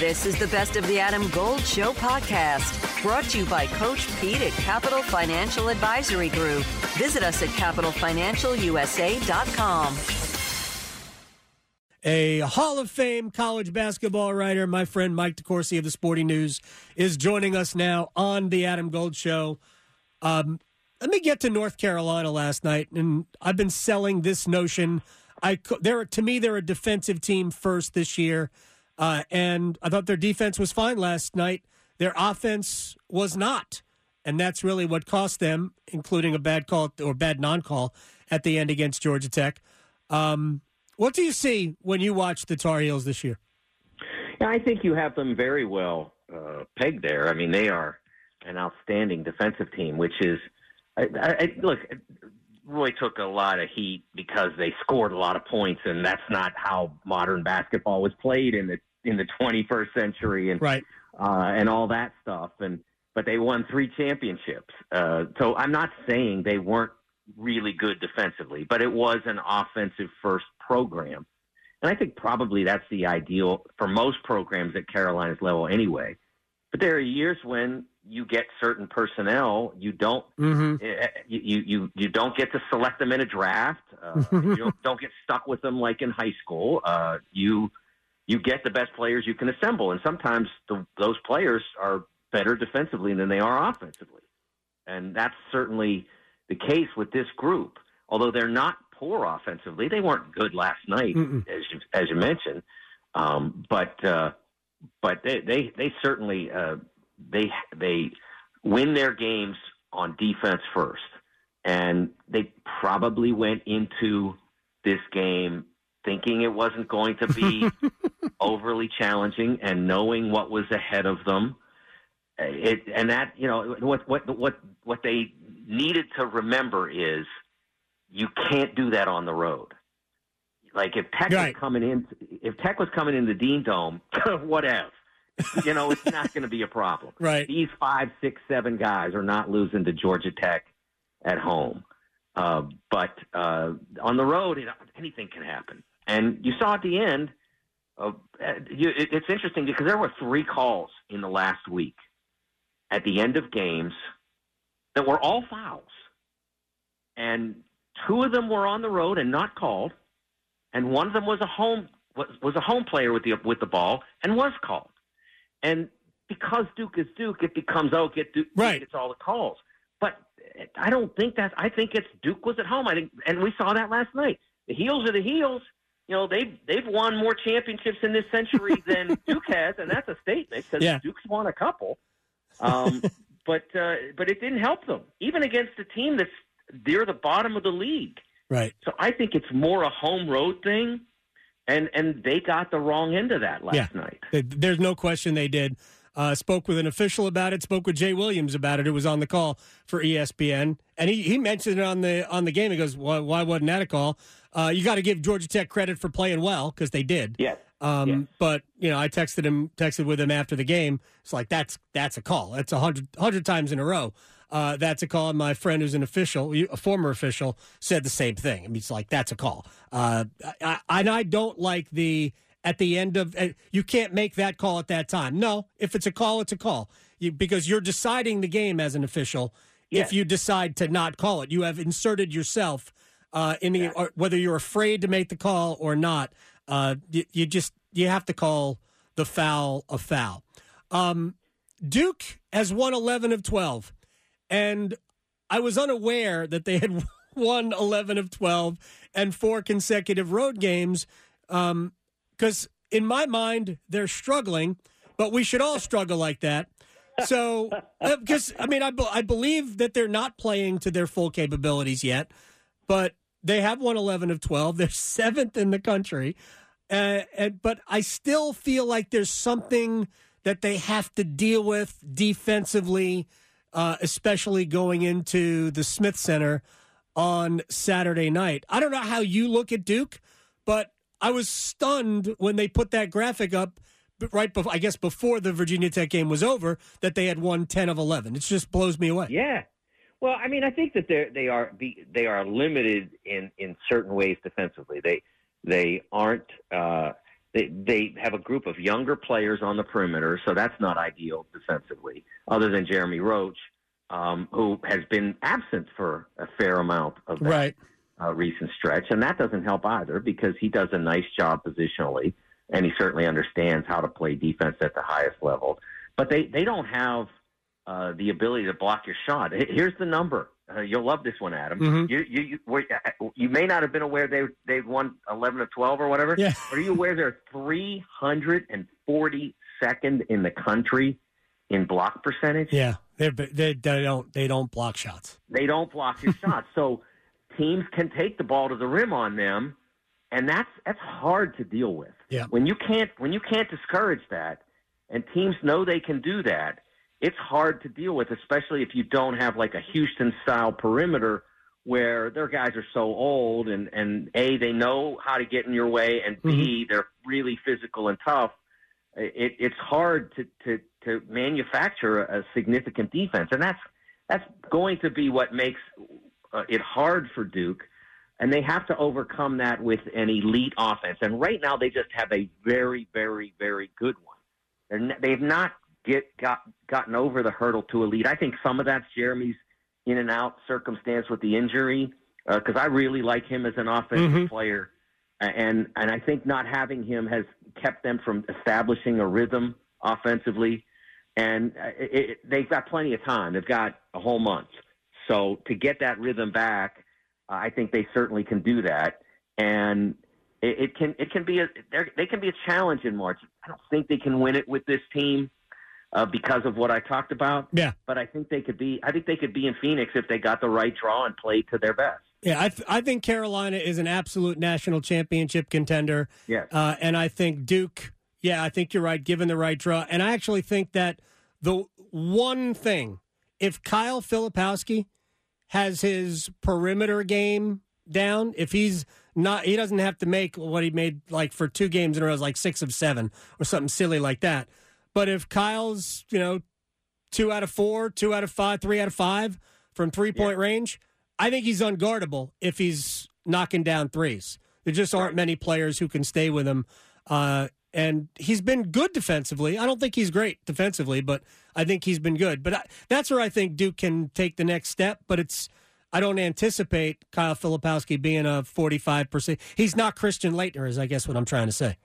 This is the Best of the Adam Gold Show podcast, brought to you by Coach Pete at Capital Financial Advisory Group. Visit us at capitalfinancialusa.com. A Hall of Fame college basketball writer, my friend Mike DeCourcy of the Sporting News, is joining us now on the Adam Gold Show. Um, let me get to North Carolina last night, and I've been selling this notion. I they're to me they're a defensive team first this year, uh, and I thought their defense was fine last night. Their offense was not, and that's really what cost them, including a bad call or bad non-call at the end against Georgia Tech. Um, what do you see when you watch the Tar Heels this year? Yeah, I think you have them very well uh, pegged there. I mean, they are an outstanding defensive team, which is I, I, look. Roy took a lot of heat because they scored a lot of points, and that's not how modern basketball was played in the in the 21st century, and right, uh, and all that stuff. And but they won three championships. Uh, so I'm not saying they weren't really good defensively, but it was an offensive first program. And I think probably that's the ideal for most programs at Carolina's level anyway. But there are years when you get certain personnel, you don't mm-hmm. Eh, you, you you don't get to select them in a draft. Uh, you don't, don't, get stuck with them like in high school. Uh, you you get the best players you can assemble, and sometimes the, those players are better defensively than they are offensively, and that's certainly the case with this group. Although they're not poor offensively, they weren't good last night, Mm-mm. as you, as you mentioned. Um, but uh, but they they, they certainly uh, they they win their games on defense first, and they probably went into this game thinking it wasn't going to be overly challenging and knowing what was ahead of them. It, and that you know what what what what they needed to remember is you can't do that on the road. Like if Tech right. was coming in, if Tech was coming in the Dean Dome, whatever, you know, it's not going to be a problem. Right. These five, six, seven guys are not losing to Georgia Tech at home. Uh, but uh, on the road, it, anything can happen. And you saw at the end, uh, you, it, it's interesting because there were three calls in the last week at the end of games that were all fouls. And two of them were on the road and not called, and one of them was a home was, was a home player with the with the ball and was called. And because Duke is Duke, it becomes oh get Duke, right. It's all the calls. But I don't think that. I think it's Duke was at home. I think, and we saw that last night. The heels are the heels. You know they've they've won more championships in this century than Duke has, and that's a statement because yeah. Duke's won a couple. Um, but uh, but it didn't help them, even against a team that's near the bottom of the league. Right. So I think it's more a home road thing, and and they got the wrong end of that last yeah. night. There's no question they did. Uh, spoke with an official about it. Spoke with Jay Williams about it. It was on the call for ESPN, and he, he mentioned it on the on the game. He goes, "Why, why wasn't that a call?" Uh, you got to give Georgia Tech credit for playing well because they did. Yes. Um, yes. But you know, I texted him, texted with him after the game. It's like that's that's a call. That's a hundred hundred times in a row. Uh, that's a call. And my friend, who's an official, a former official, said the same thing. I mean, it's like that's a call. Uh, I, and I don't like the at the end of uh, you can't make that call at that time. No, if it's a call, it's a call. You, because you're deciding the game as an official. Yes. If you decide to not call it, you have inserted yourself uh, in the Exactly. whether you're afraid to make the call or not. Uh, you, you just you have to call the foul a foul. Um, Duke has won 11 of 12, and I was unaware that they had won 11 of 12 and four consecutive road games. Because in my mind, they're struggling, but we should all struggle like that. So, because I mean, I, I believe that they're not playing to their full capabilities yet, but they have won 11 of 12. They're seventh in the country. Uh, and, but I still feel like there's something that they have to deal with defensively, uh, especially going into the Smith Center on Saturday night. I don't know how you look at Duke, but I was stunned when they put that graphic up right before, I guess, before the Virginia Tech game was over, that they had won 10 of 11. It just blows me away. Yeah. Well, I mean, I think that they they are they are limited in in certain ways defensively. They they aren't uh, they they have a group of younger players on the perimeter, so that's not ideal defensively. Other than Jeremy Roach, um, who has been absent for a fair amount of that Right. Uh, recent stretch, and that doesn't help either because he does a nice job positionally, and he certainly understands how to play defense at the highest level. But they they don't have uh, the ability to block your shot. Here's the number. Uh, you'll love this one, Adam. Mhm. You, you, you, were- you may not have been aware they they've won 11 of 12 or whatever. Yeah. But are you aware they're 342nd in the country in block percentage? Yeah. They're, they they don't they don't block shots. They don't block your shots. So teams can take the ball to the rim on them, and that's that's hard to deal with. Yeah. When you can't when you can't discourage that, and teams know they can do that, it's hard to deal with, especially if you don't have like a Houston style perimeter where their guys are so old and and a they know how to get in your way, and b mm-hmm. they're really physical and tough. It, it's hard to, to to manufacture a significant defense, and that's that's going to be what makes uh, it hard for Duke, and they have to overcome that with an elite offense. And right now, they just have a very, very, very good one. They're n- they've not get got gotten over the hurdle to elite. I think some of that's Jeremy's in and out circumstance with the injury, because I really like him as an offensive Mhm. player, and and I think not having him has kept them from establishing a rhythm offensively. And uh, it, it, they've got plenty of time. They've got a whole month. So to get that rhythm back, uh, I think they certainly can do that. And it, it can it can be a they're- can be a challenge in March. I don't think they can win it with this team uh, because of what I talked about. Yeah. But I think they could be. I think they could be in Phoenix if they got the right draw and played to their best. Yeah, I, th- I think Carolina is an absolute national championship contender. Yes. Uh, and I think Duke, yeah, I think you're right, given the right draw. And I actually think that the one thing, if Kyle Filipowski has his perimeter game down, if he's not, he doesn't have to make what he made like for two games in a row, like six of seven or something silly like that. But if Kyle's, you know, two out of four, two out of five, three out of five from three point range, I think he's unguardable if he's knocking down threes. There just aren't many players who can stay with him. Uh, and he's been good defensively. I don't think he's great defensively, but I think he's been good. But I, that's where I think Duke can take the next step. But it's I don't anticipate Kyle Filipowski being a forty-five percent. He's not Christian Laettner, is I guess what I'm trying to say.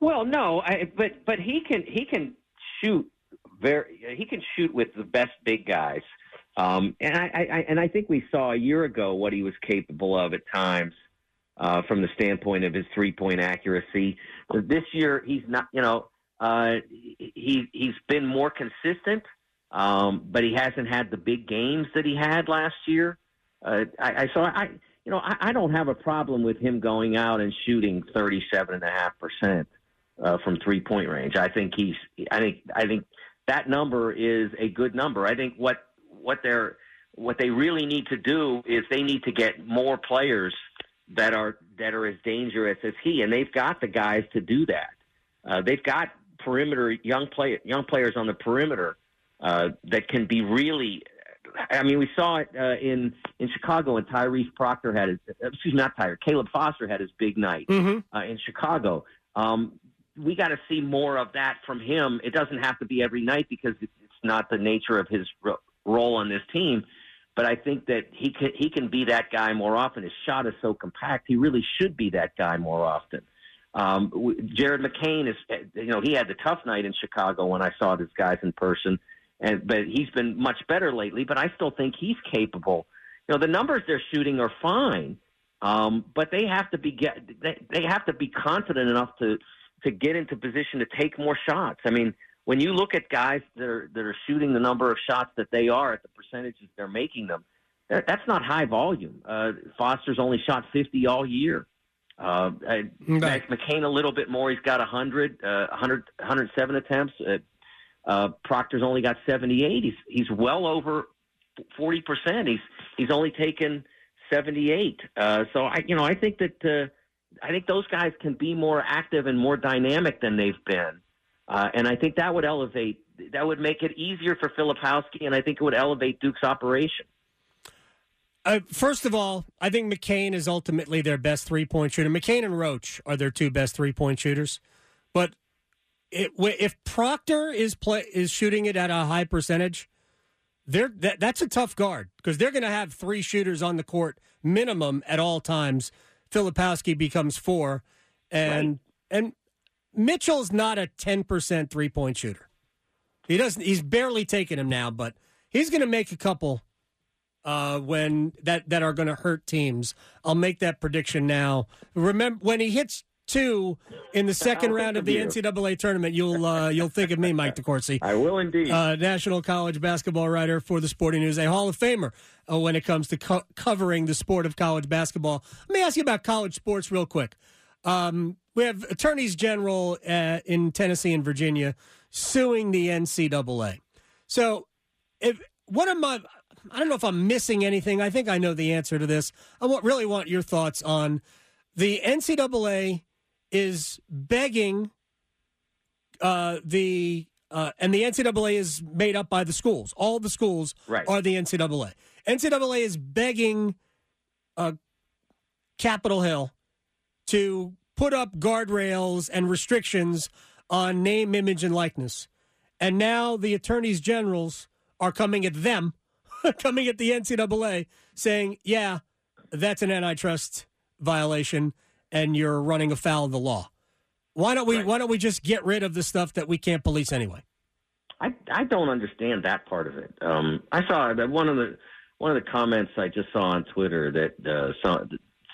Well, no, I, but but he can he can shoot very he can shoot with the best big guys, um, and I, I and I think we saw a year ago what he was capable of at times uh, from the standpoint of his three point accuracy. This year he's not, you know, uh, he he's been more consistent, um, but he hasn't had the big games that he had last year. Uh, I, I so I you know I, I don't have a problem with him going out and shooting thirty seven and a half percent uh, from three point range. I think he's. I think. I think that number is a good number. I think what what they're what they really need to do is they need to get more players that are that are as dangerous as he, and they've got the guys to do that. Uh, they've got perimeter young play young players on the perimeter uh, that can be really. I mean, we saw it uh, in in Chicago when Tyrese Proctor had his. Excuse me, not Tyrese. Caleb Foster had his big night Mm-hmm. uh, in Chicago. Um, we got to see more of that from him. It doesn't have to be every night because it's not the nature of his ro- role on this team. But I think that he can he can be that guy more often. His shot is so compact; he really should be that guy more often. Um, Jared McCain is, you know, he had the tough night in Chicago when I saw these guys in person, and but he's been much better lately. But I still think he's capable. You know, the numbers they're shooting are fine, um, but they have to be get they, they have to be confident enough to to get into position to take more shots. I mean, when you look at guys that are that are shooting the number of shots that they are at the percentages they're making them, that's not high volume. Uh, Foster's only shot 50 all year. Uh, McCain a little bit more. He's got 100, uh, 100 107 attempts. Uh, uh, Proctor's only got 78. He's he's well over 40 percent. He's he's only taken 78. Uh, so I you know I think that uh, I think those guys can be more active and more dynamic than they've been, uh, and I think that would elevate that would make it easier for Filipowski, and I think it would elevate Duke's operation. Uh, first of all, I think McCain is ultimately their best three point shooter. McCain and Roach are their two best three point shooters. but it, if Proctor is play is shooting it at a high percentage, they're that, that's a tough guard because they're going to have three shooters on the court minimum at all times. Filipowski becomes four, and right. and Mitchell's not a ten percent three point shooter. He doesn't. He's barely taking him now, but he's going to make a couple uh, when that that are going to hurt teams. I'll make that prediction now. Remember when he hits two in the second round of the you. NCAA tournament, you'll uh, you'll think of me, Mike DeCourcy. I will indeed. Uh, national college basketball writer for the Sporting News, a Hall of Famer uh, when it comes to co- covering the sport of college basketball. Let me ask you about college sports real quick. Um, we have attorneys general uh, in Tennessee and Virginia suing the NCAA. So, if what am I? I don't know if I'm missing anything. I think I know the answer to this. I want, really want your thoughts on the NCAA is begging uh, the uh, and the NCAA is made up by the schools. All the schools right. are the NCAA. NCAA is begging uh, Capitol Hill to put up guardrails and restrictions on name, image, and likeness. And now the attorneys generals are coming at them coming at the NCAA saying, yeah, that's an antitrust violation and you're running afoul of the law. Why don't we right. why don't we just get rid of the stuff that we can't police anyway? I I don't understand that part of it. Um, I saw that one of the one of the comments I just saw on Twitter that uh, saw,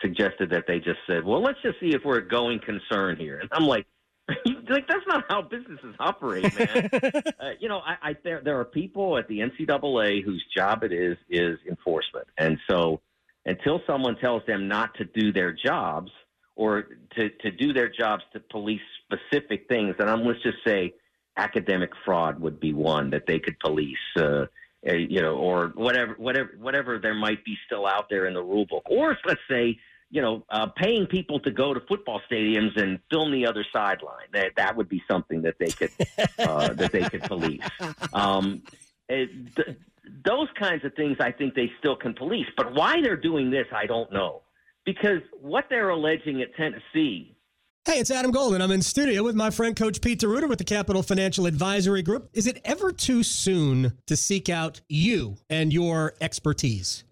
suggested that they just said, "Well, let's just see if we're a going concern here." And I'm like, like that's not how businesses operate, man. uh, you know, I, I there there are people at the NCAA whose job it is is enforcement, and so until someone tells them not to do their jobs or to to do their jobs to police specific things, and I'm let's just say academic fraud would be one that they could police. Uh, uh, you know, or whatever, whatever, whatever there might be still out there in the rule book, or let's say you know, uh, paying people to go to football stadiums and film the other sideline. That that would be something that they could uh, that they could police. Um, it, th- those kinds of things, I think they still can police. But why they're doing this, I don't know. Because what they're alleging at Tennessee Hey, it's Adam Golden. I'm in studio with my friend Coach Pete D'Arruda with the Capital Financial Advisory Group. Is it ever too soon to seek out you and your expertise?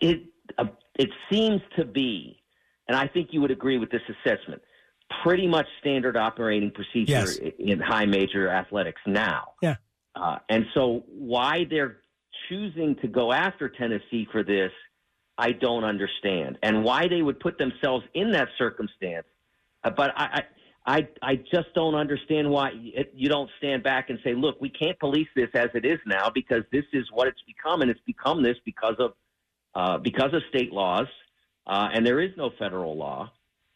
It uh, it seems to be, and I think you would agree with this assessment. Pretty much standard operating procedure yes. in high major athletics now. Yeah, uh, and so why they're choosing to go after Tennessee for this, I don't understand, and why they would put themselves in that circumstance. Uh, but I, I, I, I just don't understand why it, you don't stand back and say, "Look, we can't police this as it is now because this is what it's become, and it's become this because of uh, because of state laws, uh, and there is no federal law,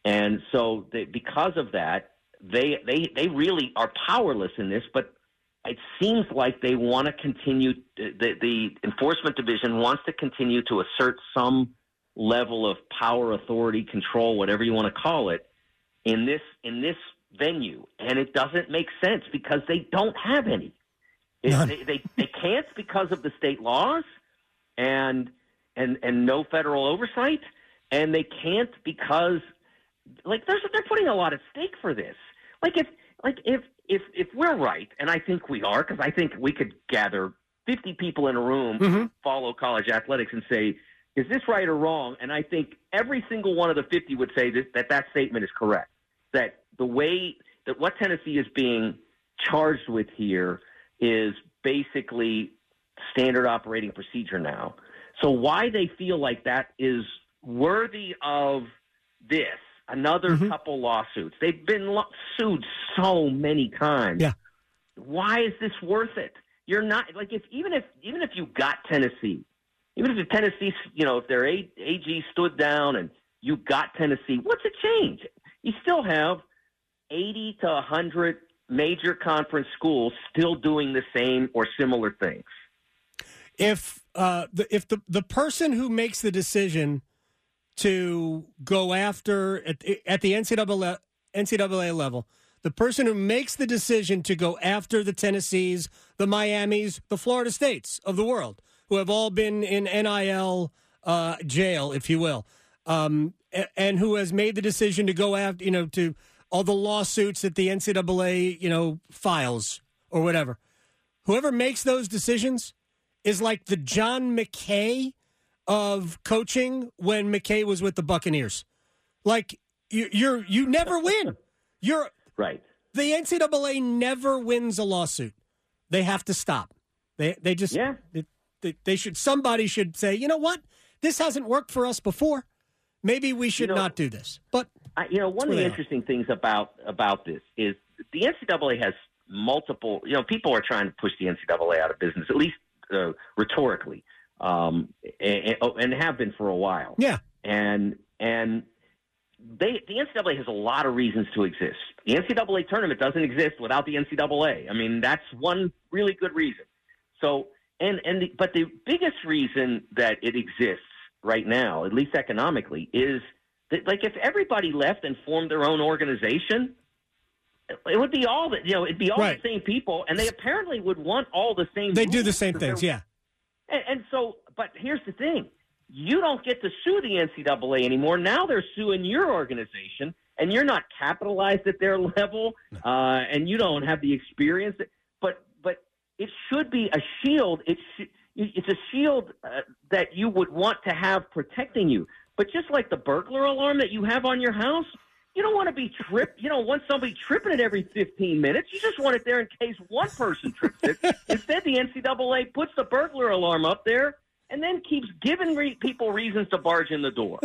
and so they, because of that, they they they really are powerless in this. But it seems like they want to continue. The, the enforcement division wants to continue to assert some level of power, authority, control, whatever you want to call it, in this in this venue, and it doesn't make sense because they don't have any. It, they, they they can't because of the state laws, and and and no federal oversight, and they can't because like there's they're putting a lot at stake for this. Like if like if if if we're right, and I think we are, because I think we could gather 50 people in a room, mm-hmm. follow college athletics, and say, is this right or wrong? And I think every single one of the 50 would say that that, that statement is correct. That the way that what Tennessee is being charged with here is basically standard operating procedure now. So why they feel like that is worthy of this, another mm-hmm. couple lawsuits. They've been lo- sued so many times. Yeah. Why is this worth it? You're not like if even if even if you got Tennessee, even if the Tennessee, you know, if their AG stood down and you got Tennessee, what's it change? You still have 80 to 100 major conference schools still doing the same or similar things. If uh, the if the the person who makes the decision to go after at, at the NCAA NCAA level, the person who makes the decision to go after the Tennessees, the Miamis, the Florida States of the world, who have all been in NIL uh, jail, if you will, um, and who has made the decision to go after, you know, to all the lawsuits that the NCAA, you know, files or whatever. Whoever makes those decisions is like the John McKay of coaching when McKay was with the Buccaneers. Like you, you're you never win. You're right. The NCAA never wins a lawsuit. They have to stop. They they just yeah. They, they should somebody should say, you know what, this hasn't worked for us before. Maybe we should you know, not do this. But I, you know, one of the interesting things about about this is the NCAA has multiple. You know, people are trying to push the NCAA out of business, at least uh, rhetorically, um, and, and have been for a while. Yeah, and and they the NCAA has a lot of reasons to exist. The NCAA tournament doesn't exist without the NCAA. I mean, that's one really good reason. So, and and the, but the biggest reason that it exists right now, at least economically, is that like if everybody left and formed their own organization, it would be all that you know. It'd be all right. the same people, and they apparently would want all the same. Things. They do the same things, yeah. And, and so, but here's the thing: you don't get to sue the NCAA anymore. Now they're suing your organization, and you're not capitalized at their level, uh, and you don't have the experience. But but it should be a shield. It's it's a shield uh, that you would want to have protecting you. But just like the burglar alarm that you have on your house, you don't want to be tripped. You don't want somebody tripping it every 15 minutes. You just want it there in case one person trips it. Instead, the NCAA puts the burglar alarm up there and then keeps giving re- people reasons to barge in the door.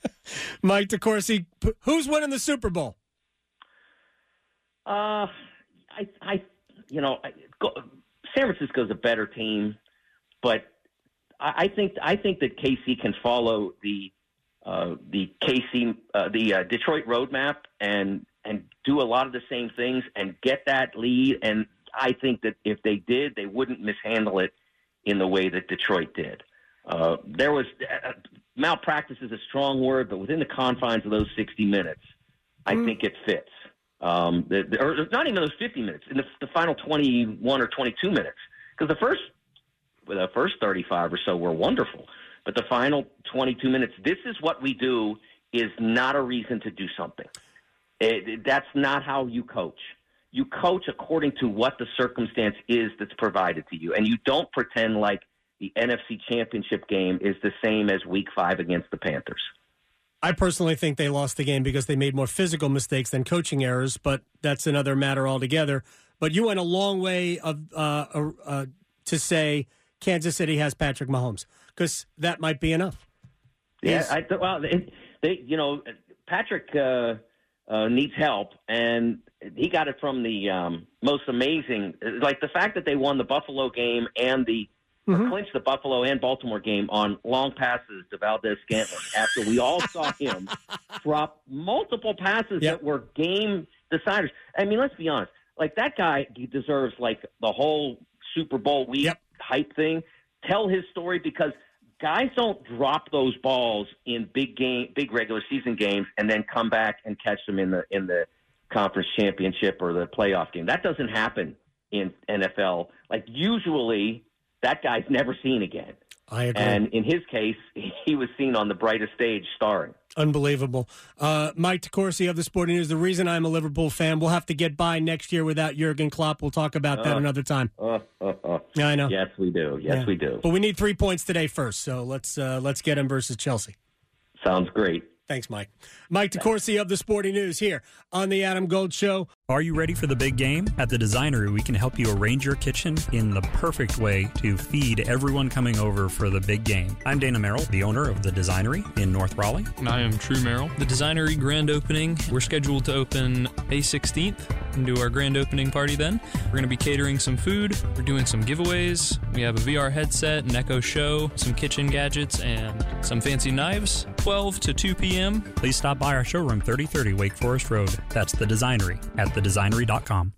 Mike DeCourcy, who's winning the Super Bowl? Uh, I, I, you know, I, go, San Francisco's a better team, but I, I think I think that KC can follow the uh, the KC uh, the uh, Detroit roadmap and and do a lot of the same things and get that lead. And I think that if they did, they wouldn't mishandle it in the way that Detroit did. Uh, there was uh, malpractice is a strong word, but within the confines of those 60 minutes, I mm. think it fits. Um, the, the, or not even those 50 minutes, in the, the final 21 or 22 minutes, because the first the first 35 or so were wonderful, but the final 22 minutes, this is what we do, is not a reason to do something. It, it, that's not how you coach you coach according to what the circumstance is that's provided to you. And you don't pretend like the NFC championship game is the same as week five against the Panthers. I personally think they lost the game because they made more physical mistakes than coaching errors, but that's another matter altogether. But you went a long way of uh, uh, uh, to say Kansas City has Patrick Mahomes because that might be enough. Yeah, I, well, they, they, you know, Patrick uh, uh, needs help, and he got it from the um, most amazing, like the fact that they won the Buffalo game and the mm-hmm. clinched the Buffalo and Baltimore game on long passes to Valdes-Scantling After we all saw him drop multiple passes yep. that were game deciders. I mean, let's be honest. Like that guy, he deserves like the whole Super Bowl week yep. hype thing. Tell his story because guys don't drop those balls in big game, big regular season games, and then come back and catch them in the in the conference championship or the playoff game. That doesn't happen in NFL. Like usually, that guy's never seen again. I agree. And in his case, he was seen on the brightest stage starring. Unbelievable. Uh, Mike DeCourcy of the Sporting News. The reason I'm a Liverpool fan, we'll have to get by next year without Jurgen Klopp. We'll talk about that uh, another time. Uh, uh, uh. yeah, I know. Yes, we do. Yes, yeah. we do. But we need three points today first, so let's uh, let's get him versus Chelsea. Sounds great. Thanks, Mike. Mike DeCourcy of the Sporting News here on the Adam Gold Show. Are you ready for the big game? At the Designery, we can help you arrange your kitchen in the perfect way to feed everyone coming over for the big game. I'm Dana Merrill, the owner of the Designery in North Raleigh. And I am True Merrill. The Designery grand opening, we're scheduled to open May 16th and do our grand opening party then. We're going to be catering some food, we're doing some giveaways. We have a VR headset, an Echo Show, some kitchen gadgets, and some fancy knives. 12 to 2 p.m. Please stop by our showroom 3030 Wake Forest Road. That's The Designery at thedesignery.com.